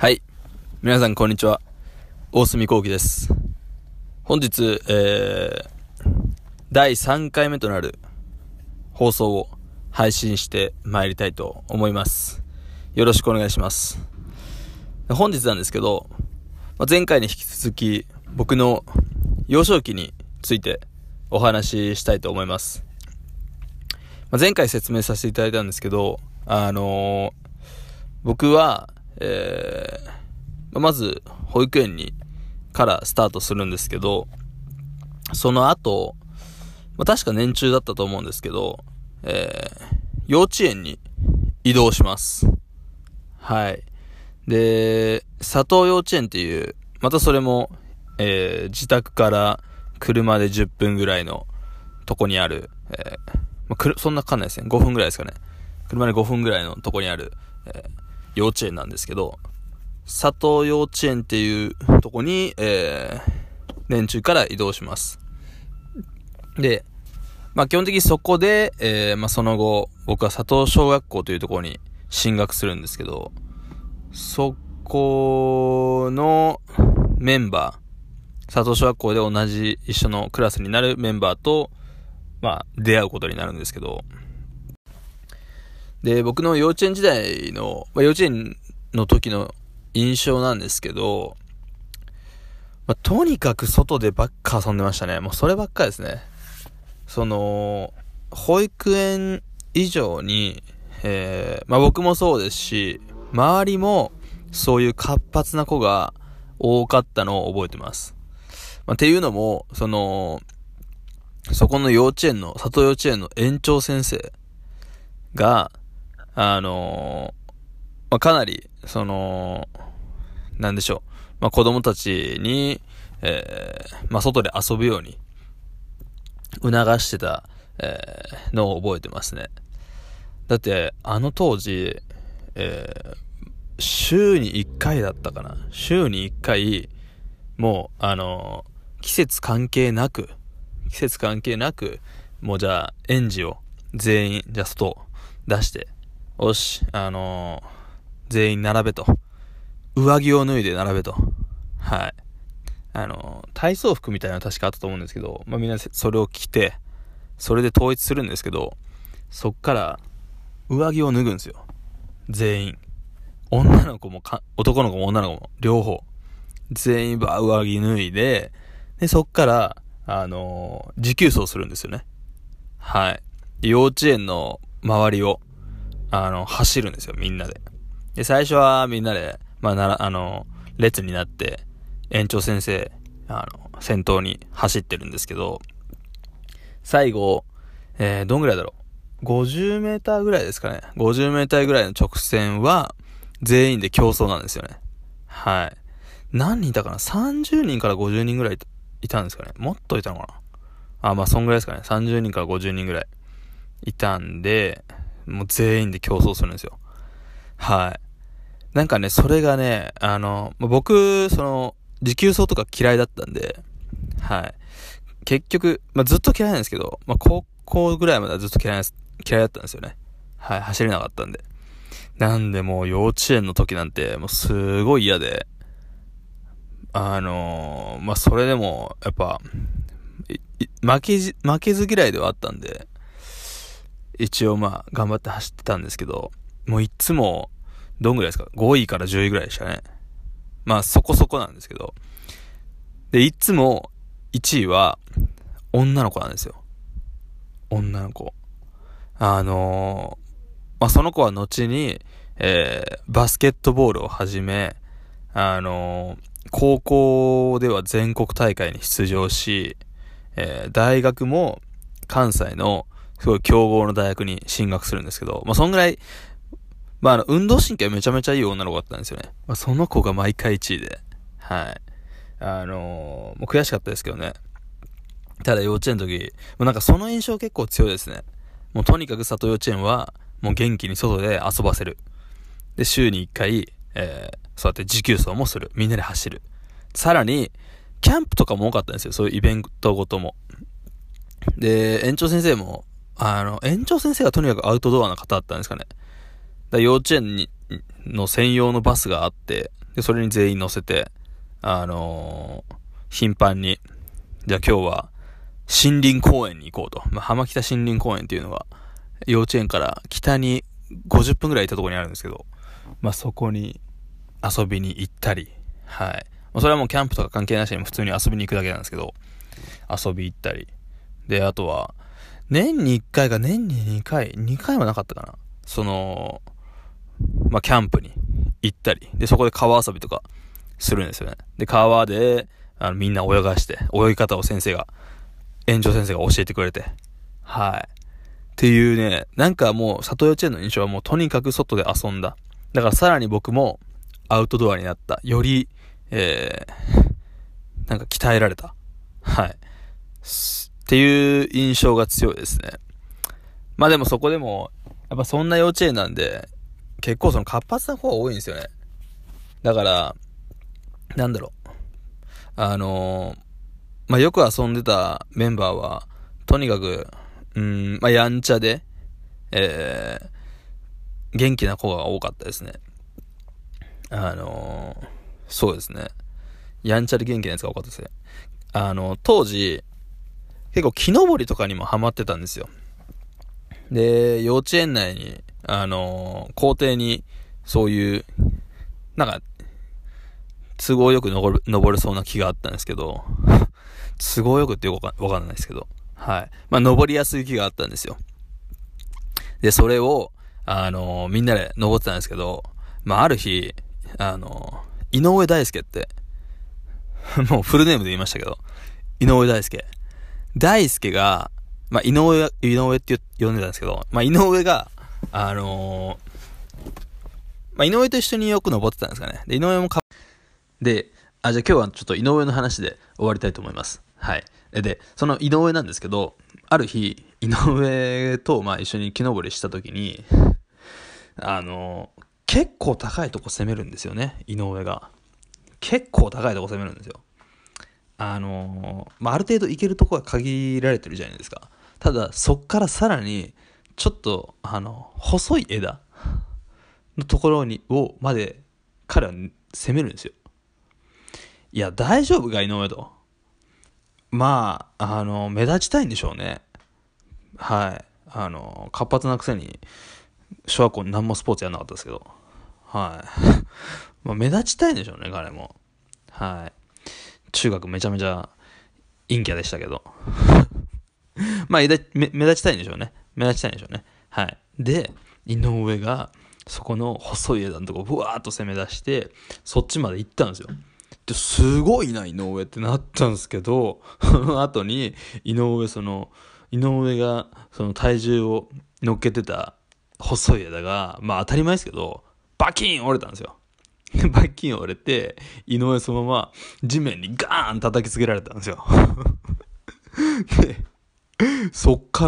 はい。皆さん、こんにちは。大隅幸喜です。本日、えー、第3回目となる放送を配信して参りたいと思います。よろしくお願いします。本日なんですけど、まあ前回に引き続き、僕の幼少期についてお話ししたいと思います。まあ前回説明させていただいたんですけど、あのー僕は、えーまず、保育園に、からスタートするんですけど、その後、まあ、確か年中だったと思うんですけど、えー幼稚園に移動します。はい。で、佐藤幼稚園っていう、またそれも、えー自宅から車で10分ぐらいのとこにある、えーまあそんなかかんないですね。5分ぐらいですかね。車で5分ぐらいのとこにある、えー幼稚園なんですけど、佐藤幼稚園っていうとこに、えー年中から移動します。で、まあ基本的にそこで、えーまあその後、僕は佐藤小学校というところに進学するんですけど、そこのメンバー、佐藤小学校で同じ一緒のクラスになるメンバーと、まあ出会うことになるんですけど、で、僕の幼稚園時代の、まあ、幼稚園の時の印象なんですけど、まあ、とにかく外でばっか遊んでましたね。もうそればっかですね。その、保育園以上に、えー、まあ僕もそうですし、周りもそういう活発な子が多かったのを覚えてます。まあ、っていうのも、その、そこの幼稚園の、里幼稚園の園長先生が、あのまあ、かなり、その、なんでしょう。まあ、子供たちに、えーまあ、外で遊ぶように、促してた、えーのを覚えてますね。だって、あの当時、えー週に1回だったかな。週に1回、もう、あの季節関係なく、季節関係なく、もうじゃあ、園児を全員、じゃあ外出して、よし、あのー全員並べと。上着を脱いで並べと。はい。あのー体操服みたいなの確かあったと思うんですけど、まあみんなそれを着て、それで統一するんですけど、そっから、上着を脱ぐんですよ。全員。女の子もか、男の子も女の子も、両方。全員ば上着脱いで、で、そっから、あのー持久走するんですよね。はい。幼稚園の周りを、あの、走るんですよ、みんなで。で、最初はみんなで、まあ、なら、あの、列になって、園長先生、あの、先頭に走ってるんですけど、最後、えー、どんぐらいだろう？50メーターぐらいですかね。50メーターぐらいの直線は、全員で競争なんですよね。はい。何人いたかな ?30 人から50人ぐらいいたんですかねもっといたのかな？あ、まあ、そんぐらいですかね。30人から50人ぐらいいたんで、もう全員で競争するんですよ。はい。なんかね、それがね、あの、僕、その、持久走とか嫌いだったんで、はい。結局、まあ、ずっと嫌いなんですけど、まあ、高校ぐらいまではずっと嫌いです嫌いだったんですよね。はい、走れなかったんで。なんでもう幼稚園の時なんて、もうすごい嫌で、あのーまあ、それでも、やっぱ、負けじ、負けず嫌いではあったんで、一応まあ、頑張って走ってたんですけど、もういつも、どんぐらいですか ?5 位から10位ぐらいでしたね。まあ、そこそこなんですけど。で、いつも、1位は、女の子なんですよ。女の子。あのーまあ、その子は後に、えー、バスケットボールを始め、あのー高校では全国大会に出場し、えー大学も関西のすごい強豪の大学に進学するんですけど、まあ、そんぐらい、まあ、あの、運動神経めちゃめちゃいい女の子だったんですよね。まあ、その子が毎回1位で、はい。あのーもう悔しかったですけどね。ただ幼稚園の時、もうなんかその印象結構強いですね。もうとにかく里幼稚園は、もう元気に外で遊ばせる。で、週に1回、えー、そうやって持久走もする。みんなで走る。さらに、キャンプとかも多かったんですよ。そういうイベントごとも。で、園長先生も、あの、園長先生がとにかくアウトドアな方だったんですかね。だ幼稚園に、の専用のバスがあって、で、それに全員乗せて、あのー、頻繁に、じゃあ今日は森林公園に行こうと。まあ、浜北森林公園っていうのが、幼稚園から北に50分ぐらい行ったところにあるんですけど、まあ、そこに遊びに行ったり、はい。それはもうキャンプとか関係なしに普通に遊びに行くだけなんですけど、遊び行ったり。で、あとは、年に1回か年に2回、2回はなかったかな。その、まあ、キャンプに行ったり、で、そこで川遊びとかするんですよね。で、川で、あの、みんな泳がして、泳ぎ方を先生が、園長先生が教えてくれて、はい。っていうね、なんかもう、里幼稚園の印象はもうとにかく外で遊んだ。だからさらに僕もアウトドアになった。より、えー、なんか鍛えられた。はい。っていう印象が強いですね。まあでもそこでも、やっぱそんな幼稚園なんで、結構その活発な方が多いんですよね。だから、なんだろう。あの、まあよく遊んでたメンバーは、とにかく、うん、まあやんちゃで、えー、元気な子が多かったですね。あの、そうですね。やんちゃで元気なやつが多かったですね。あの、当時、結構木登りとかにもハマってたんですよ。で、幼稚園内に、あのー、校庭に、そういう、なんか、都合よく登る、登れそうな木があったんですけど、都合よくってよくわかんないですけど、はい。まあ、登りやすい木があったんですよ。で、それを、あのー、みんなで登ってたんですけど、まあ、ある日、あのー、井上大輔って、もうフルネームで言いましたけど、井上大輔。大輔が、まあ、井上、井上って呼んでたんですけど、まあ、井上が、あのー、まあ、井上と一緒によく登ってたんですかね。で、井上もか、で、あ、じゃあ今日はちょっと井上の話で終わりたいと思います。はい。で、その井上なんですけど、ある日、井上と、ま、一緒に木登りした時に、あのー、結構高いとこ攻めるんですよね、井上が。結構高いとこ攻めるんですよ。あの、まあ、ある程度行けるとこは限られてるじゃないですか。ただ、そっからさらに、ちょっと、あの、細い枝のところに、を、まで、彼は攻めるんですよ。いや、大丈夫か、井上と。まあ、あの、目立ちたいんでしょうね。はい。あの、活発なくせに、小学校に何もスポーツやんなかったですけど。はい。まあ、目立ちたいんでしょうね、彼も。はい。中学めちゃめちゃ陰キャでしたけど。まあ目、立ちたいんでしょうね。目立ちたいんでしょうね。はい。で、井上が、そこの細い枝のとこ、ぶわーっと攻め出して、そっちまで行ったんですよ。で、すごいな、井上ってなったんですけど、そ の後に、井上、その、井上が、その体重を乗っけてた細い枝が、まあ当たり前ですけど、バキン折れたんですよ。バッキン折れて、井上そのまま地面にガーン叩きつけられたんですよ。で、そっか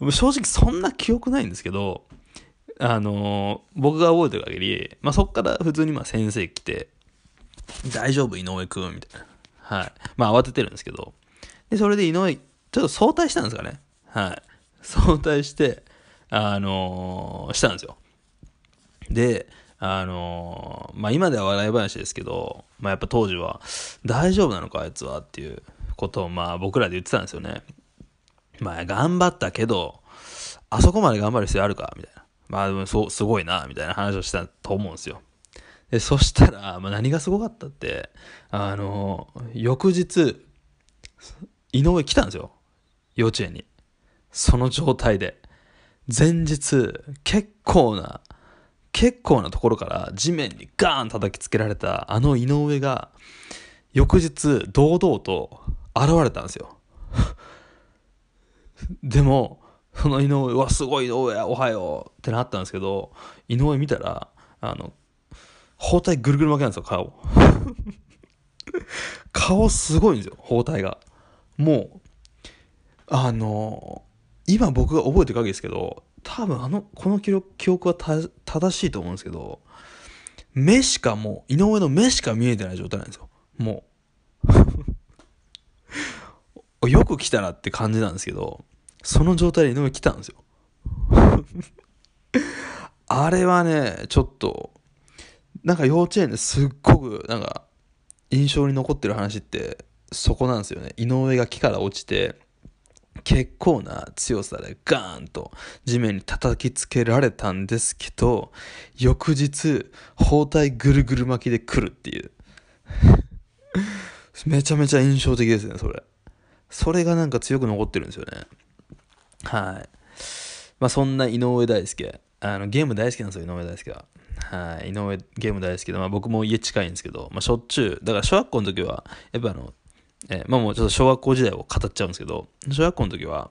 ら、正直そんな記憶ないんですけど、あのー、僕が覚えてる限り、まあ、そっから普通にまあ先生来て、大丈夫井上くん？みたいな。はい。まあ慌ててるんですけど。で、それで井上、ちょっと早退したんですかね。はい。早退して、あのー、したんですよ。で、あの、まあ、今では笑い話ですけど、まあ、やっぱ当時は、大丈夫なのか、あいつはっていうことを、まあ、僕らで言ってたんですよね。まあ、頑張ったけど、あそこまで頑張る必要あるかみたいな。まあ、でも、そう、すごいな、みたいな話をしたと思うんですよ。で、そしたら、まあ、何がすごかったって、あの、翌日、井上来たんですよ。幼稚園に。その状態で。前日、結構な、結構なところから地面にガーン叩きつけられたあの井上が翌日堂々と現れたんですよ。でも、その井上、はすごい井上、おはようってなったんですけど、井上見たら、あの、包帯ぐるぐる巻きなんですよ、顔。顔すごいんですよ、包帯が。もう、あの、今僕が覚えてる限りですけど、多分あの、この記記憶は正しいと思うんですけど、目しかもう、井上の目しか見えてない状態なんですよ。もう。よく来たなって感じなんですけど、その状態で井上来たんですよ。あれはね、ちょっと、なんか幼稚園ですっごく、なんか、印象に残ってる話って、そこなんですよね。井上が木から落ちて、結構な強さでガーンと地面に叩きつけられたんですけど、翌日、包帯ぐるぐる巻きで来るっていう。めちゃめちゃ印象的ですね、それ。それがなんか強く残ってるんですよね。はい。まあそんな井上大輔。あの、ゲーム大好きなんですよ、井上大輔は。はい。井上、ゲーム大好きで、まあ僕も家近いんですけど、まあしょっちゅう、だから小学校の時は、やっぱあの、えー、まあもうちょっと小学校時代を語っちゃうんですけど、小学校の時は、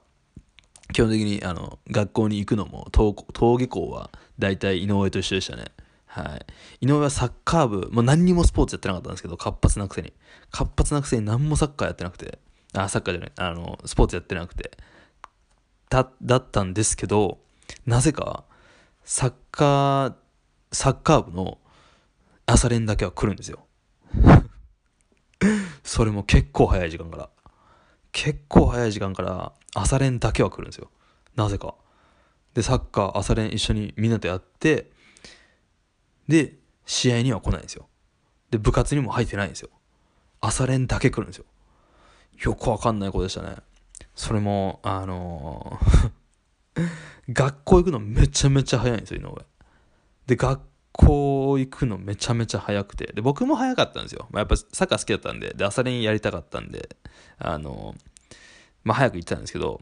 基本的にあの学校に行くのも登下校は大体井上と一緒でしたね。はい。井上はサッカー部、もう何にもスポーツやってなかったんですけど、活発なくせに。活発なくせに何もサッカーやってなくて、あ、サッカーじゃない、あの、スポーツやってなくて、だ、だったんですけど、なぜか、サッカー、サッカー部の朝練だけは来るんですよ。それも結構早い時間から。結構早い時間から朝練だけは来るんですよ。なぜか。で、サッカー、朝練一緒にみんなとやって、で、試合には来ないんですよ。で、部活にも入ってないんですよ。朝練だけ来るんですよ。よくわかんない子でしたね。それも、あのー 学校行くのめちゃめちゃ早いんですよ、井上。で、学校行くのめちゃめちゃ早くて。で、僕も早かったんですよ。まあ、やっぱサッカー好きだったんで、で、朝練やりたかったんで、あの、まあ、早く行ってたんですけど、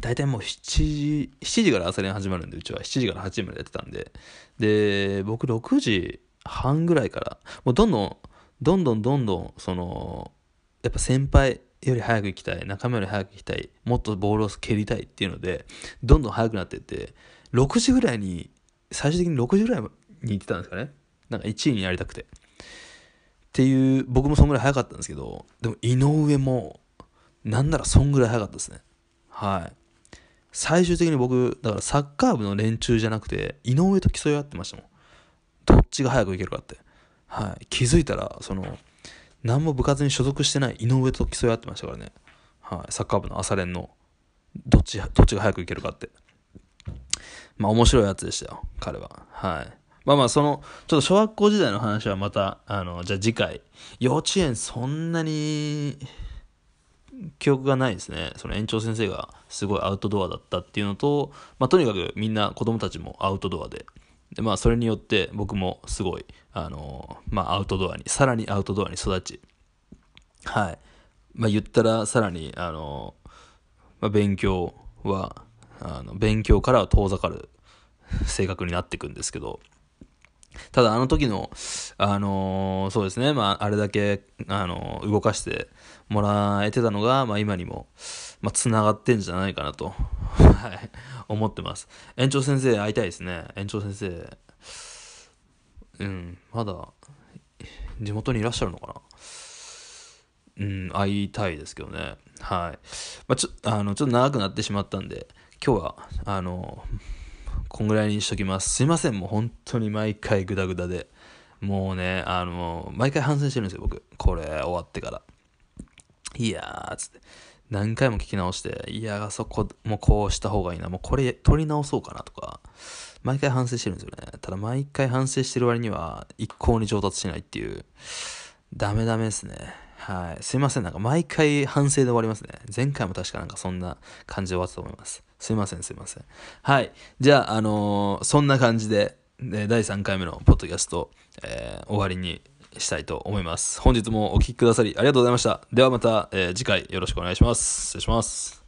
大体もう7時、7時から朝練始まるんで、うちは7時から8時までやってたんで、で、僕6時半ぐらいから、もうどんどん、どんどんどんどん、その、やっぱ先輩より早く行きたい、仲間より早く行きたい、もっとボールを蹴りたいっていうので、どんどん早くなっていって、6時ぐらいに、最終的に6時ぐらいに行ってたんですかね。なんか1位になりたくて。っていう、僕もそんぐらい早かったんですけど、でも井上も、なんならそんぐらい早かったですね。はい。最終的に僕、だからサッカー部の連中じゃなくて、井上と競い合ってましたもん。どっちが早く行けるかって。はい。気づいたら、その、何も部活に所属してない井上と競い合ってましたからね。はい。サッカー部の朝練の、どっち、どっちが早く行けるかって。まあ面白いやつでしたよ、彼は。はい。まあまあ、その、ちょっと小学校時代の話はまた、あの、じゃあ次回。幼稚園そんなに、記憶がないですね。その園長先生がすごいアウトドアだったっていうのと、まあ、とにかくみんな子供たちもアウトドアで、で、まあ、それによって僕もすごい、あのまあ、アウトドアに、さらにアウトドアに育ち、はい。まあ、言ったらさらに、あのまあ、勉強は、あの、勉強からは遠ざかる性格になっていくんですけど、ただあの時の、あのー、そうですね、まあ、あれだけ、あのー、動かしてもらえてたのが、まあ、今にも、まあ、繋がってんじゃないかなと、はい、思ってます。園長先生会いたいですね。園長先生、うん、まだ、地元にいらっしゃるのかなうん、会いたいですけどね。はい。まあ、ちょ、あの、ちょっと長くなってしまったんで、今日は、あのこんぐらいにしときます。すいません、もう本当に毎回グダグダで。もうね、あの、毎回反省してるんですよ、僕。これ終わってから。いやー、つって。何回も聞き直して、いやー、そこ、もうこうした方がいいな。もうこれ取り直そうかなとか。毎回反省してるんですよね。ただ毎回反省してる割には、一向に上達しないっていう。ダメダメですね。はい。すいません。なんか毎回反省で終わりますね。前回も確かなんかそんな感じで終わったと思います。すいません、すいません。はい。じゃあ、あのー、そんな感じで、第3回目のポッドキャスト、えー、終わりにしたいと思います。本日もお聴きくださりありがとうございました。ではまた、えー、次回よろしくお願いします。失礼します。